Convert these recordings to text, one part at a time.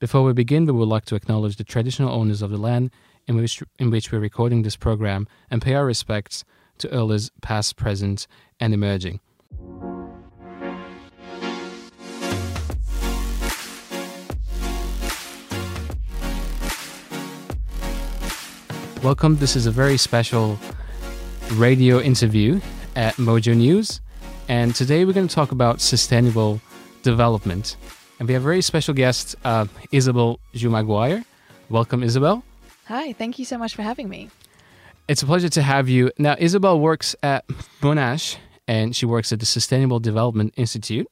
Before we begin, we would like to acknowledge the traditional owners of the land in which, in which we're recording this program and pay our respects to elders past, present, and emerging. Welcome. This is a very special radio interview at Mojo News. And today we're going to talk about sustainable development. And we have a very special guest, uh, Isabelle Maguire. Welcome, Isabelle. Hi, thank you so much for having me. It's a pleasure to have you. Now, Isabelle works at Monash and she works at the Sustainable Development Institute.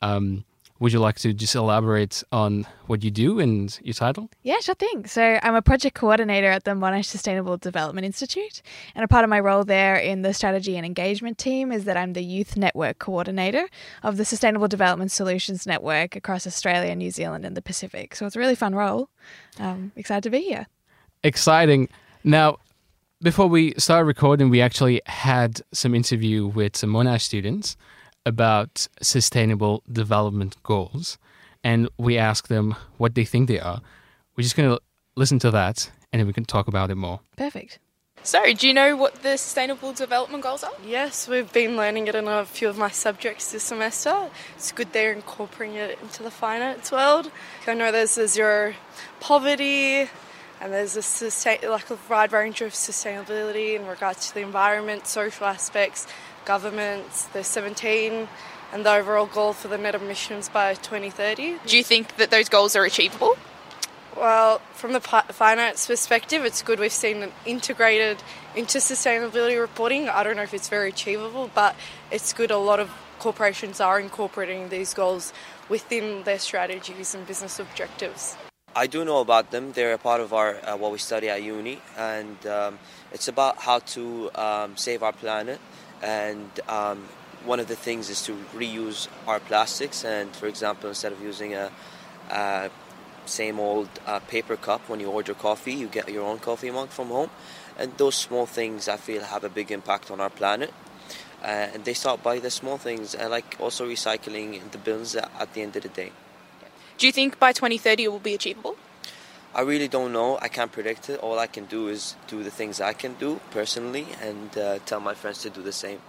Um, would you like to just elaborate on what you do and your title? Yeah, sure thing. So, I'm a project coordinator at the Monash Sustainable Development Institute. And a part of my role there in the strategy and engagement team is that I'm the youth network coordinator of the Sustainable Development Solutions Network across Australia, New Zealand, and the Pacific. So, it's a really fun role. Um, excited to be here. Exciting. Now, before we started recording, we actually had some interview with some Monash students about sustainable development goals, and we ask them what they think they are. We're just going to listen to that, and then we can talk about it more. Perfect. So, do you know what the Sustainable Development Goals are? Yes, we've been learning it in a few of my subjects this semester. It's good they're incorporating it into the finance world. I know there's a zero poverty, and there's a sustain, like a wide range of sustainability in regards to the environment, social aspects, governments. There's 17, and the overall goal for the net emissions by 2030. Do you think that those goals are achievable? Well, from the finance perspective, it's good we've seen an integrated into sustainability reporting. I don't know if it's very achievable, but it's good a lot of corporations are incorporating these goals within their strategies and business objectives. I do know about them. They're a part of our uh, what we study at uni, and um, it's about how to um, save our planet. And um, one of the things is to reuse our plastics. And for example, instead of using a, a same old uh, paper cup when you order coffee, you get your own coffee mug from home. And those small things, I feel, have a big impact on our planet. Uh, and they start by the small things, and like also recycling the bins at the end of the day. Do you think by 2030 it will be achievable? I really don't know. I can't predict it. All I can do is do the things I can do personally and uh, tell my friends to do the same.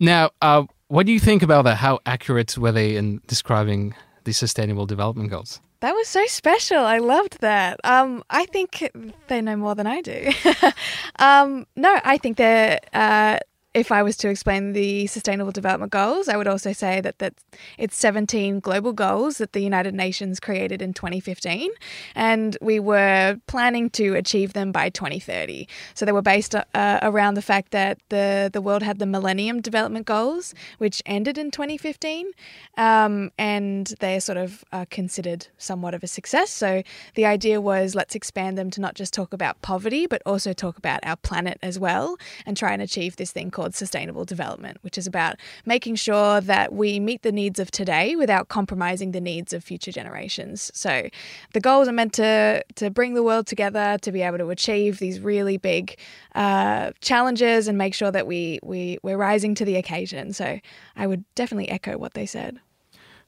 Now, uh, what do you think about that? How accurate were they in describing the Sustainable Development Goals? That was so special. I loved that. Um, I think they know more than I do. um, no, I think they're uh, if I was to explain the Sustainable Development Goals, I would also say that, that it's 17 global goals that the United Nations created in 2015, and we were planning to achieve them by 2030. So they were based uh, around the fact that the, the world had the Millennium Development Goals, which ended in 2015, um, and they're sort of uh, considered somewhat of a success. So the idea was let's expand them to not just talk about poverty, but also talk about our planet as well, and try and achieve this thing called sustainable development, which is about making sure that we meet the needs of today without compromising the needs of future generations. So the goals are meant to, to bring the world together to be able to achieve these really big uh, challenges and make sure that we, we, we're rising to the occasion. So I would definitely echo what they said.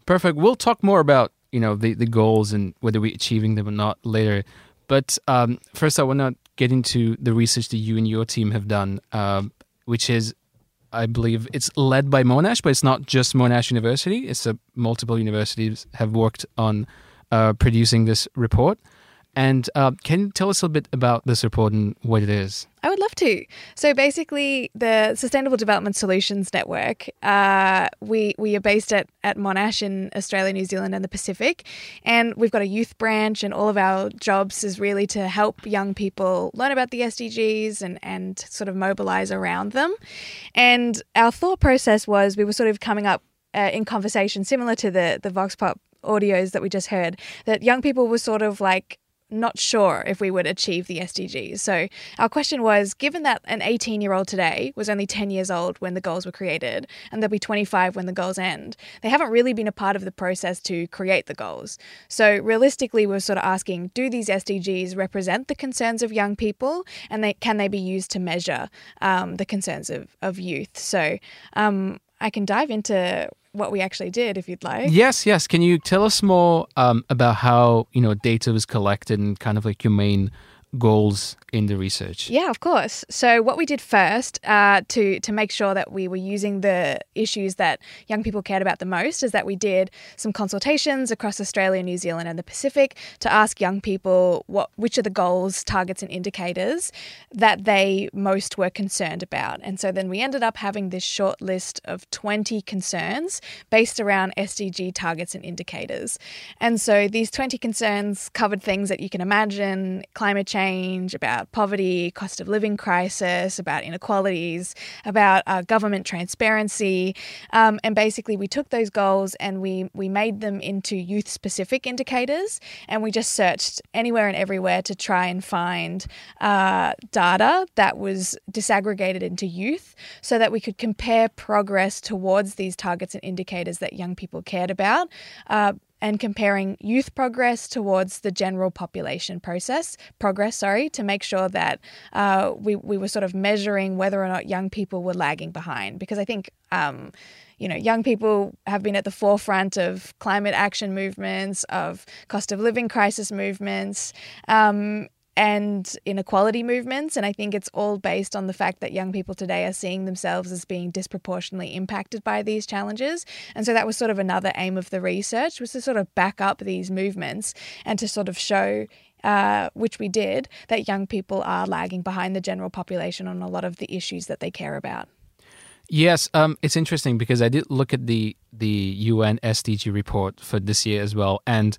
Perfect. We'll talk more about you know the, the goals and whether we're achieving them or not later. But um, first, I want to get into the research that you and your team have done. Um, which is, I believe, it's led by Monash, but it's not just Monash University. It's a multiple universities have worked on uh, producing this report. And uh, can you tell us a bit about this report and what it is? I would love to. So basically, the Sustainable Development Solutions Network, uh, we we are based at at Monash in Australia, New Zealand, and the Pacific, and we've got a youth branch, and all of our jobs is really to help young people learn about the SDGs and and sort of mobilize around them. And our thought process was we were sort of coming up uh, in conversation similar to the the Vox Pop audios that we just heard that young people were sort of like not sure if we would achieve the SDGs. So, our question was given that an 18 year old today was only 10 years old when the goals were created, and they'll be 25 when the goals end, they haven't really been a part of the process to create the goals. So, realistically, we're sort of asking do these SDGs represent the concerns of young people, and they, can they be used to measure um, the concerns of, of youth? So, um, I can dive into what we actually did, if you'd like. Yes, yes. Can you tell us more um, about how you know data was collected and kind of like your main goals in the research? Yeah, of course. So what we did first uh, to to make sure that we were using the issues that young people cared about the most is that we did some consultations across Australia, New Zealand, and the Pacific to ask young people what which are the goals, targets, and indicators that they most were concerned about. And so then we ended up having this short list of 20 concerns based around SDG targets and indicators. And so these 20 concerns covered things that you can imagine: climate change change, about poverty, cost of living crisis, about inequalities, about uh, government transparency. Um, and basically, we took those goals and we, we made them into youth specific indicators. And we just searched anywhere and everywhere to try and find uh, data that was disaggregated into youth so that we could compare progress towards these targets and indicators that young people cared about. Uh, and comparing youth progress towards the general population process progress sorry to make sure that uh, we, we were sort of measuring whether or not young people were lagging behind. Because i think um, you know young people have been at the forefront of climate action movements of cost of living crisis movements. Um, and inequality movements. And I think it's all based on the fact that young people today are seeing themselves as being disproportionately impacted by these challenges. And so that was sort of another aim of the research was to sort of back up these movements and to sort of show uh, which we did, that young people are lagging behind the general population on a lot of the issues that they care about. Yes, um, it's interesting because I did look at the the UN SDG report for this year as well, and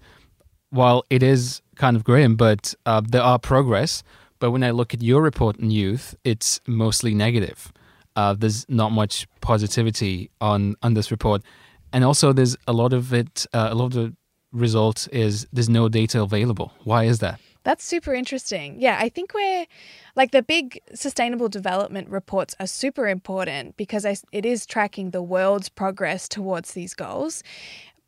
while it is kind of grim, but uh, there are progress. But when I look at your report on youth, it's mostly negative. Uh, there's not much positivity on on this report, and also there's a lot of it. Uh, a lot of the result is there's no data available. Why is that? That's super interesting. Yeah, I think we're like the big sustainable development reports are super important because it is tracking the world's progress towards these goals.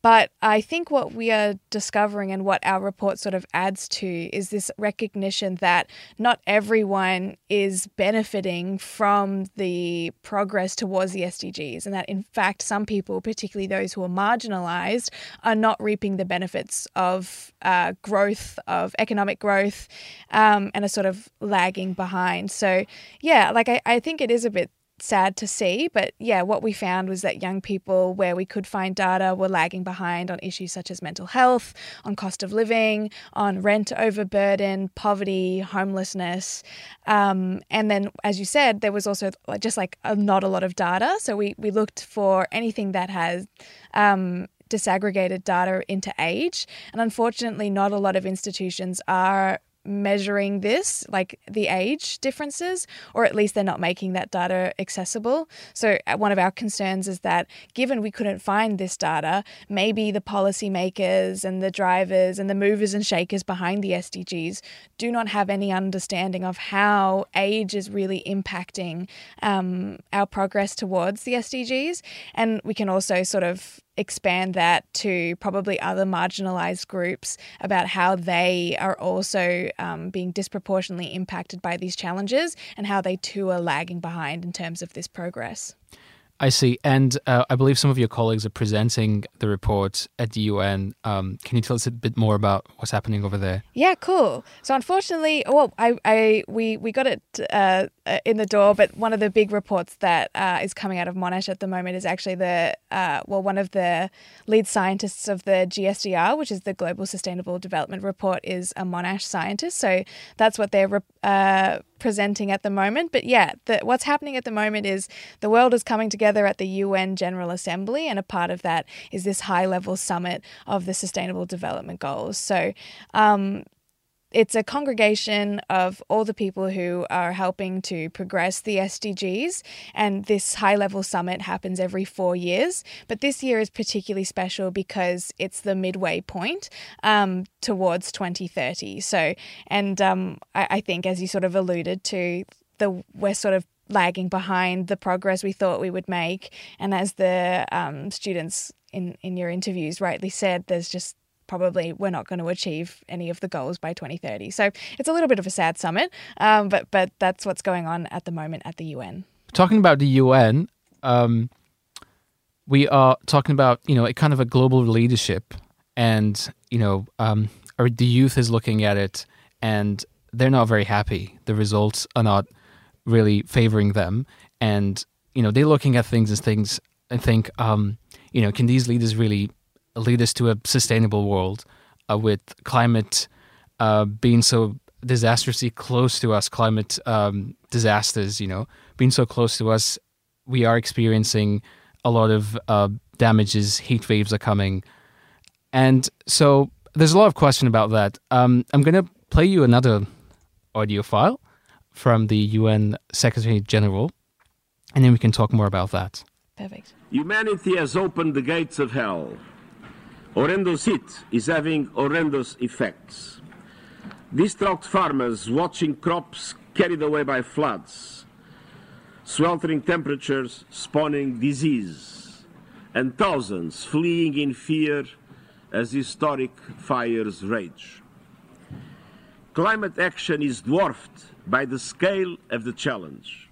But I think what we are discovering and what our report sort of adds to is this recognition that not everyone is benefiting from the progress towards the SDGs, and that in fact, some people, particularly those who are marginalized, are not reaping the benefits of uh, growth, of economic growth, um, and are sort of lagging behind. So, yeah, like I, I think it is a bit sad to see. But yeah, what we found was that young people, where we could find data, were lagging behind on issues such as mental health, on cost of living, on rent overburden, poverty, homelessness. Um, and then, as you said, there was also just like a, not a lot of data. So we, we looked for anything that has. Um, disaggregated data into age. And unfortunately, not a lot of institutions are measuring this, like the age differences, or at least they're not making that data accessible. So, uh, one of our concerns is that given we couldn't find this data, maybe the policymakers and the drivers and the movers and shakers behind the SDGs do not have any understanding of how age is really impacting um, our progress towards the SDGs. And we can also sort of expand that to probably other marginalized groups about how they are also um, being disproportionately impacted by these challenges and how they too are lagging behind in terms of this progress. I see. And uh, I believe some of your colleagues are presenting the report at the UN. Um, can you tell us a bit more about what's happening over there? Yeah, cool. So unfortunately, well, I, I we we got it uh, uh, in the door, but one of the big reports that uh, is coming out of Monash at the moment is actually the uh, well, one of the lead scientists of the GSDR, which is the Global Sustainable Development Report, is a Monash scientist. So that's what they're uh, presenting at the moment. But yeah, the, what's happening at the moment is the world is coming together at the UN General Assembly, and a part of that is this high level summit of the Sustainable Development Goals. So um, it's a congregation of all the people who are helping to progress the SDGs. And this high level summit happens every four years. But this year is particularly special because it's the midway point um, towards 2030. So, and um, I, I think, as you sort of alluded to, the we're sort of lagging behind the progress we thought we would make. And as the um, students in, in your interviews rightly said, there's just probably we're not going to achieve any of the goals by 2030. So it's a little bit of a sad summit, um, but but that's what's going on at the moment at the UN. Talking about the UN, um, we are talking about you know a kind of a global leadership, and you know, um, or the youth is looking at it, and they're not very happy. The results are not really favoring them, and you know they're looking at things as things and think, um, you know, can these leaders really lead us to a sustainable world uh, with climate uh, being so disastrously close to us, climate um, disasters, you know, being so close to us, we are experiencing a lot of uh, damages, heat waves are coming. And so there's a lot of question about that. Um, I'm going to play you another audio file from the UN Secretary General, and then we can talk more about that. Perfect. Humanity has opened the gates of hell. Horrendous heat is having horrendous effects. Distraught farmers watching crops carried away by floods, sweltering temperatures spawning disease, and thousands fleeing in fear as historic fires rage. Climate action is dwarfed by the scale of the challenge.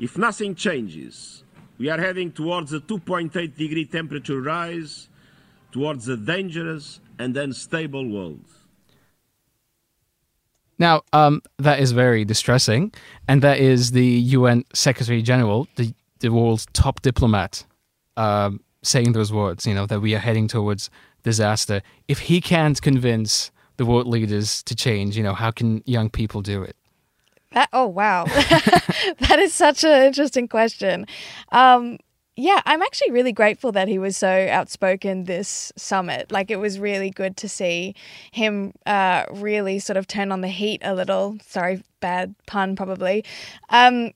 If nothing changes, we are heading towards a 2.8 degree temperature rise, towards a dangerous and unstable world. Now, um, that is very distressing, and that is the UN Secretary General, the, the world's top diplomat, um, saying those words. You know that we are heading towards disaster. If he can't convince the world leaders to change, you know, how can young people do it? That oh wow, that is such an interesting question. Um, yeah, I'm actually really grateful that he was so outspoken this summit. Like, it was really good to see him uh, really sort of turn on the heat a little. Sorry, bad pun, probably. Um,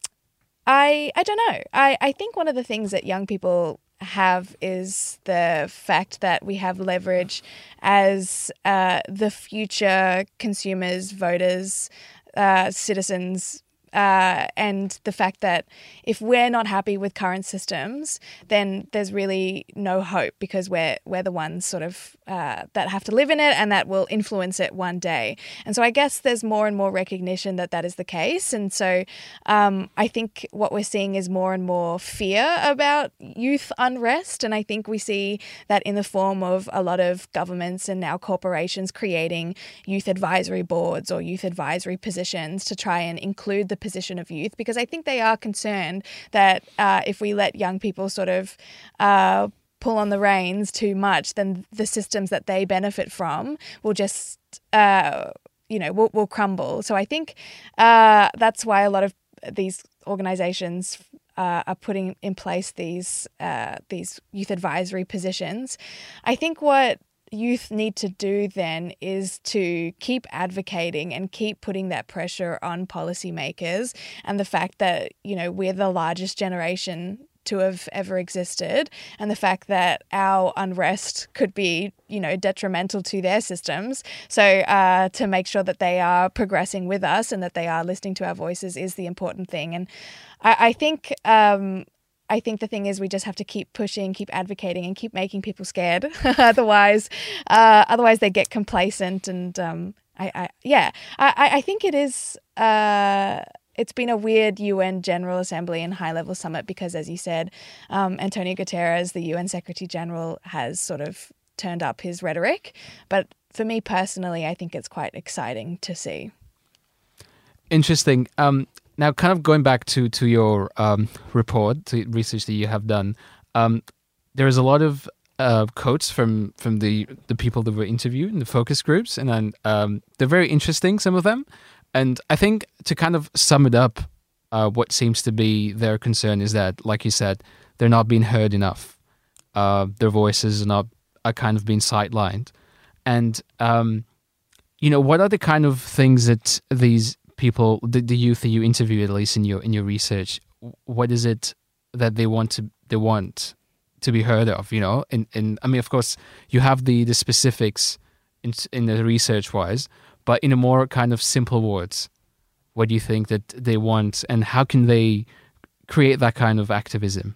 I I don't know. I, I think one of the things that young people have is the fact that we have leverage as uh, the future consumers, voters, uh, citizens uh, and the fact that if we're not happy with current systems, then there's really no hope because we're we're the ones sort of uh, that have to live in it and that will influence it one day. And so I guess there's more and more recognition that that is the case. And so um, I think what we're seeing is more and more fear about youth unrest, and I think we see that in the form of a lot of governments and now corporations creating youth advisory boards or youth advisory positions to try and include the position of youth because I think they are concerned that uh, if we let young people sort of uh, pull on the reins too much, then the systems that they benefit from will just, uh, you know, will, will crumble. So I think uh, that's why a lot of these organizations uh, are putting in place these uh, these youth advisory positions. I think what youth need to do then is to keep advocating and keep putting that pressure on policymakers and the fact that you know we're the largest generation to have ever existed and the fact that our unrest could be you know detrimental to their systems. So uh, to make sure that they are progressing with us and that they are listening to our voices is the important thing. And i, I think um, I think the thing is we just have to keep pushing, keep advocating, and keep making people scared. otherwise, uh, otherwise they get complacent. And um, I, I, yeah, I, I think it is. Uh, it's been a weird UN General Assembly and high level summit because, as you said, um, Antonio Guterres, the UN Secretary General, has sort of turned up his rhetoric. But for me personally, I think it's quite exciting to see. Interesting. Um, now, kind of going back to to your um, report, to research that you have done, um, there is a lot of uh, quotes from from the the people that were interviewed in the focus groups, and then um, they're very interesting. Some of them, and I think to kind of sum it up, uh, what seems to be their concern is that, like you said, they're not being heard enough. Uh, their voices are not are kind of being sidelined, and um, you know what are the kind of things that these people, the, the youth that you interview, at least in your in your research, what is it that they want to they want to be heard of? You know, and and I mean, of course, you have the the specifics in in the research wise, but in a more kind of simple words, what do you think that they want, and how can they create that kind of activism?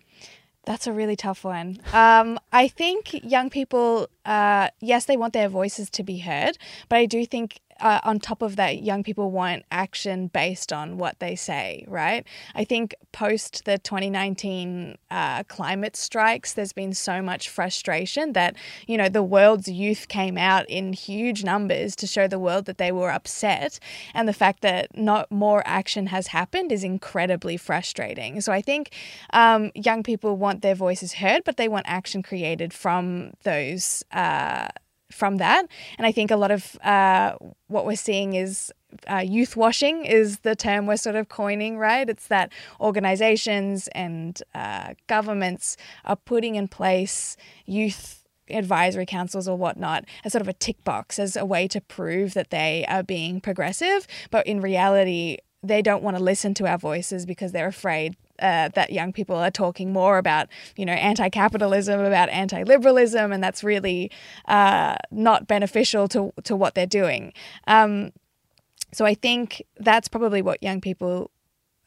That's a really tough one. Um, I think young people, uh, yes, they want their voices to be heard, but I do think uh, on top of that, young people want action based on what they say, right? I think post the 2019 uh, climate strikes, there's been so much frustration that, you know, the world's youth came out in huge numbers to show the world that they were upset. And the fact that not more action has happened is incredibly frustrating. So I think um, young people want their voices heard, but they want action created from those. Uh, from that. And I think a lot of uh, what we're seeing is uh, youth washing is the term we're sort of coining, right? It's that organizations and uh, governments are putting in place youth advisory councils or whatnot as sort of a tick box as a way to prove that they are being progressive. But in reality, they don't want to listen to our voices because they're afraid uh, that young people are talking more about, you know, anti-capitalism, about anti-liberalism, and that's really uh, not beneficial to to what they're doing. Um, so I think that's probably what young people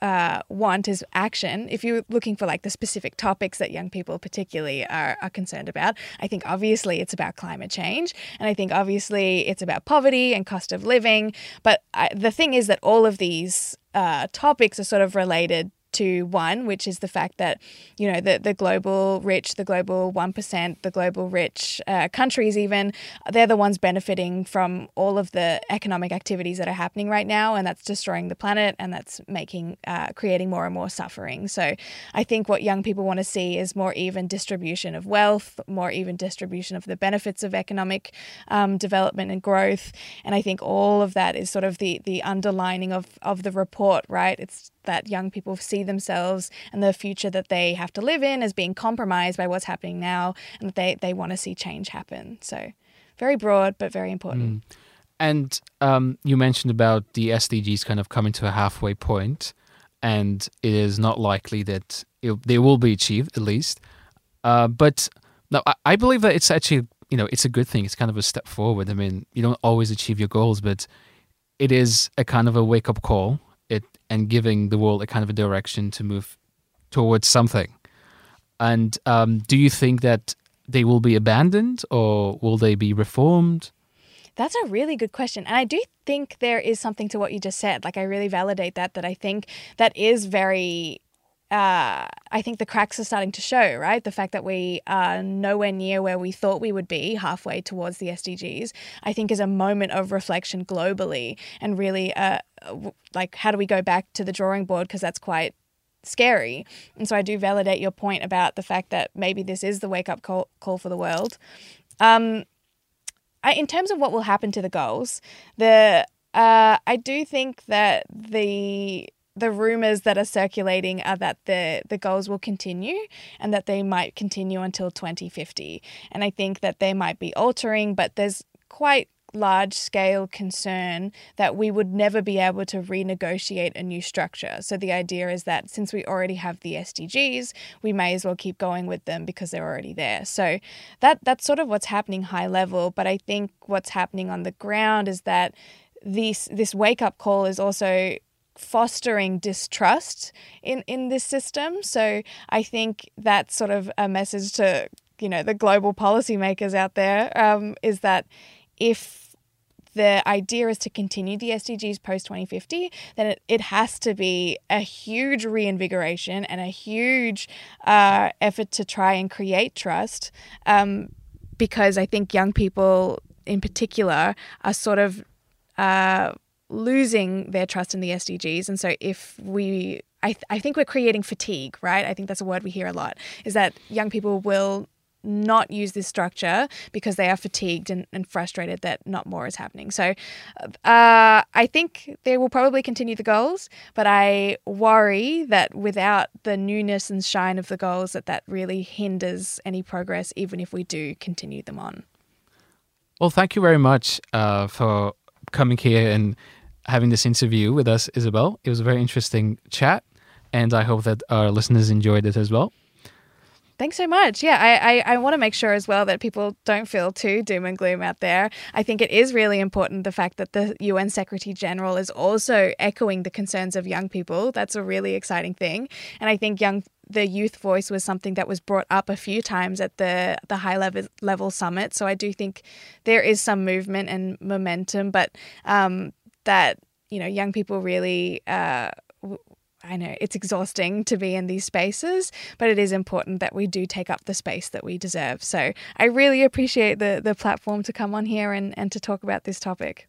uh, want is action. If you're looking for like the specific topics that young people particularly are, are concerned about, I think obviously it's about climate change. And I think obviously it's about poverty and cost of living. But I, the thing is that all of these uh, topics are sort of related to one, which is the fact that, you know, the, the global rich, the global 1%, the global rich uh, countries, even, they're the ones benefiting from all of the economic activities that are happening right now. And that's destroying the planet and that's making, uh, creating more and more suffering. So I think what young people want to see is more even distribution of wealth, more even distribution of the benefits of economic um, development and growth. And I think all of that is sort of the, the underlining of, of the report, right? It's that young people see themselves and the future that they have to live in as being compromised by what's happening now and that they, they want to see change happen. So, very broad, but very important. Mm. And um, you mentioned about the SDGs kind of coming to a halfway point, and it is not likely that it, they will be achieved, at least. Uh, but no, I, I believe that it's actually, you know, it's a good thing. It's kind of a step forward. I mean, you don't always achieve your goals, but it is a kind of a wake up call it and giving the world a kind of a direction to move towards something. And um, do you think that they will be abandoned or will they be reformed? That's a really good question. And I do think there is something to what you just said. Like, I really validate that, that I think that is very uh, I think the cracks are starting to show, right? The fact that we are nowhere near where we thought we would be halfway towards the SDGs, I think is a moment of reflection globally and really uh, like how do we go back to the drawing board because that's quite scary. And so I do validate your point about the fact that maybe this is the wake up call, call for the world. Um, I, in terms of what will happen to the goals, the uh, I do think that the the rumors that are circulating are that the the goals will continue and that they might continue until 2050 and i think that they might be altering but there's quite large scale concern that we would never be able to renegotiate a new structure. So the idea is that since we already have the SDGs, we may as well keep going with them because they're already there. So that that's sort of what's happening high level, but I think what's happening on the ground is that this this wake up call is also fostering distrust in in this system. So I think that's sort of a message to you know the global policymakers out there um, is that if the idea is to continue the SDGs post 2050, then it, it has to be a huge reinvigoration and a huge uh, effort to try and create trust. Um, because I think young people in particular are sort of uh, losing their trust in the SDGs. And so if we, I, th- I think we're creating fatigue, right? I think that's a word we hear a lot, is that young people will not use this structure because they are fatigued and, and frustrated that not more is happening. So uh, I think they will probably continue the goals, but I worry that without the newness and shine of the goals, that that really hinders any progress, even if we do continue them on. Well, thank you very much uh, for coming here and having this interview with us, Isabelle. It was a very interesting chat, and I hope that our listeners enjoyed it as well. Thanks so much. Yeah, I, I, I want to make sure as well that people don't feel too doom and gloom out there. I think it is really important the fact that the UN Secretary General is also echoing the concerns of young people. That's a really exciting thing. And I think young the youth voice was something that was brought up a few times at the the high level level summit. So I do think there is some movement and momentum, but um, that you know young people really. Uh, I know it's exhausting to be in these spaces, but it is important that we do take up the space that we deserve. So I really appreciate the the platform to come on here and, and to talk about this topic.